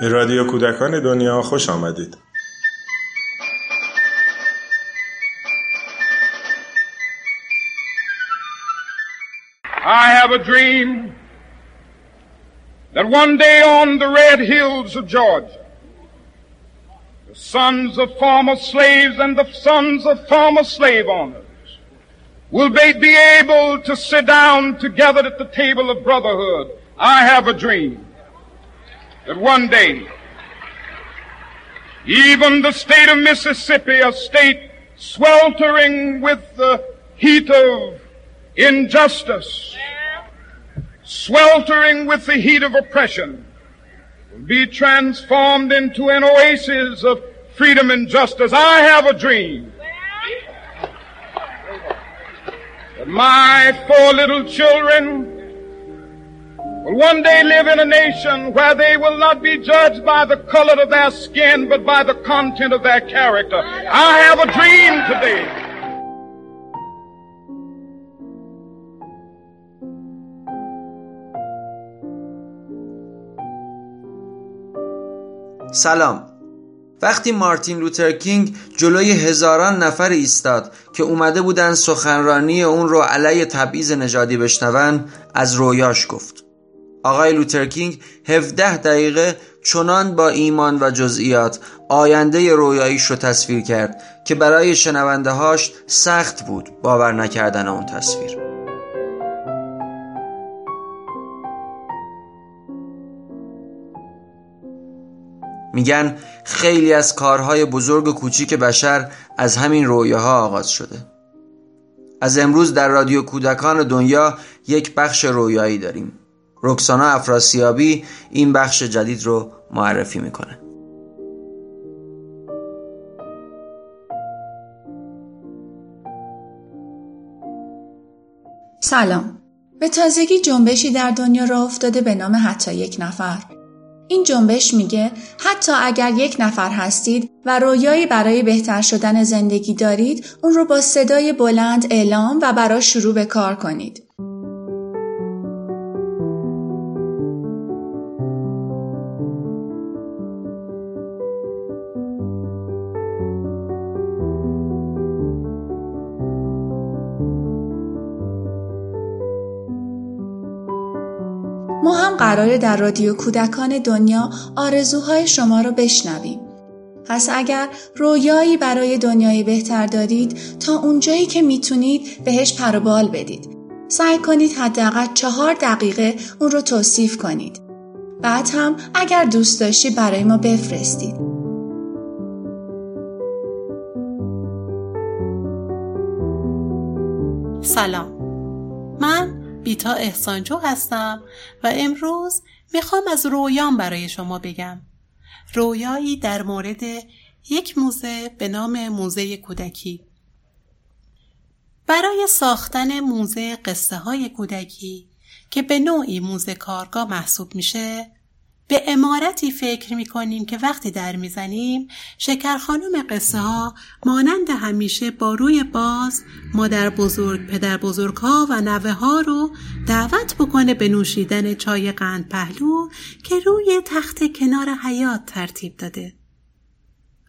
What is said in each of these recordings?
به رادیو کودکان دنیا خوش آمدید. I have a dream that one day on the red hills of Georgia, the sons of former slaves and the sons of former slave owners will be, able to sit down together at the table of brotherhood. I have a dream that one day, even the state of Mississippi, a state sweltering with the heat of injustice, sweltering with the heat of oppression, will be transformed into an oasis of freedom and justice. I have a dream that my four little children one day live in a nation where they will not be judged by the color of their skin, but by the content of their character. I have a dream today. سلام وقتی مارتین لوترکینگ جلوی هزاران نفر ایستاد که اومده بودن سخنرانی اون رو علیه تبعیض نژادی بشنون از رویاش گفت آقای لوترکینگ 17 دقیقه چنان با ایمان و جزئیات آینده رویاییش رو تصویر کرد که برای شنونده هاش سخت بود باور نکردن اون تصویر. میگن خیلی از کارهای بزرگ و کوچیک بشر از همین رویاها آغاز شده. از امروز در رادیو کودکان دنیا یک بخش رویایی داریم. رکسانا افراسیابی این بخش جدید رو معرفی می‌کنه. سلام. به تازگی جنبشی در دنیا را افتاده به نام حتی یک نفر. این جنبش میگه حتی اگر یک نفر هستید و رویایی برای بهتر شدن زندگی دارید اون رو با صدای بلند اعلام و برای شروع به کار کنید. ما هم قراره در رادیو کودکان دنیا آرزوهای شما رو بشنویم. پس اگر رویایی برای دنیای بهتر دارید تا اونجایی که می‌تونید بهش پروبال بدید. سعی کنید حداقل چهار دقیقه اون رو توصیف کنید. بعد هم اگر دوست داشتی برای ما بفرستید. سلام من بیتا احسانجو هستم و امروز می‌خوام از رویام برای شما بگم. رویایی در مورد یک موزه به نام موزه کودکی. برای ساختن موزه قصه های کودکی که به نوعی موزه کارگاه محسوب میشه به امارتی فکر می کنیم که وقتی در می‌زنیم شکر خانم قصه ها مانند همیشه با روی باز مادر بزرگ پدر بزرگ ها و نوه ها رو دعوت بکنه به نوشیدن چای قند پهلو که روی تخت کنار حیات ترتیب داده.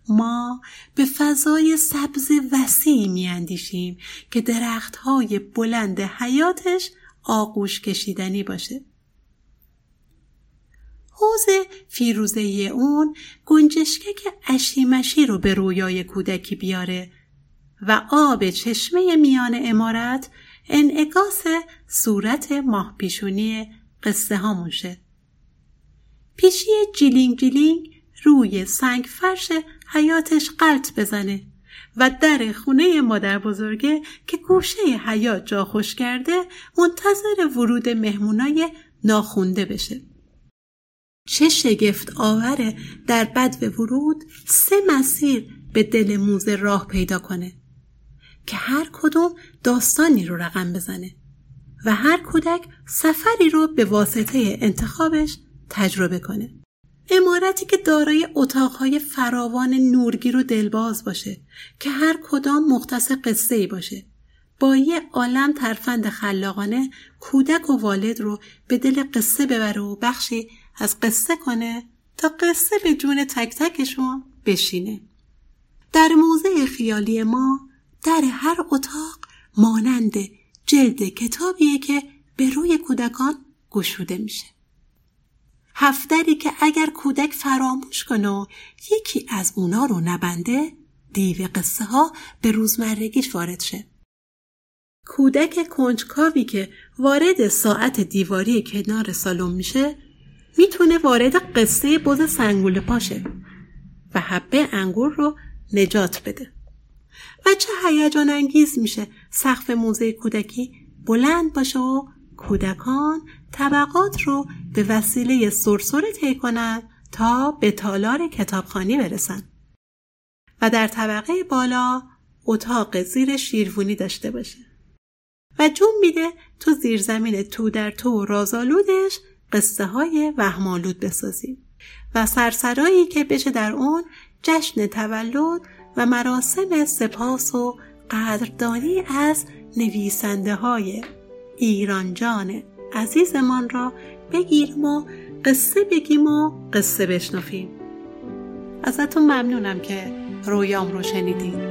ما به فضای سبز وسیع می اندیشیم که درخت های بلند حیاتش آغوش کشیدنی باشه. حوز فیروزه اون گنجشکک اشی مشی رو به رویای کودکی بیاره و آب چشمه میان عمارت انعکاس صورت ماه پیشونی قصه ها شه. پیشی جیلینگ جیلینگ روی سنگ فرش حیاطش غلت بزنه و در خونه مادر بزرگه که گوشه حیاط جا خوش کرده منتظر ورود مهمونای ناخونده بشه. چه شگفت آوره در بد ورود سه مسیر به دل موزه راه پیدا کنه که هر کدوم داستانی رو رقم بزنه و هر کودک سفری رو به واسطه انتخابش تجربه کنه. امارتی که دارای اتاقهای فراوان نورگیر و دلباز باشه که هر کدام مختص قصه ای باشه. با یه عالم ترفند خلاقانه کودک و والد رو به دل قصه ببره و بخشی از قصه کنه تا قصه به جون تک تکشون بشینه در موزه خیالی ما در هر اتاق مانند جلد کتابیه که به روی کودکان گشوده میشه هفتری که اگر کودک فراموش کنه و یکی از اونا رو نبنده دیو قصه ها به روزمرگیش وارد شه. کودک کنجکاوی که وارد ساعت دیواری کنار سالن میشه می‌تونه وارد قصه بز سنگول پاشه و حبه انگور رو نجات بده. و چه هیجان انگیز میشه سقف موزه کودکی بلند باشه و کودکان طبقات رو به وسیله سرسره طی کنند تا به تالار کتابخانی برسن و در طبقه بالا اتاق زیر شیروونی داشته باشه و جون میده تو زیر زمین تو در تو و رازالودش قصه های وهمالود بسازیم و سرسرایی که بشه در اون جشن تولد و مراسم سپاس و قدردانی از نویسنده های ایرانجان عزیزمان را بگیریم و قصه بگیم و قصه بشنفیم ازتون ممنونم که رویام رو شنیدین.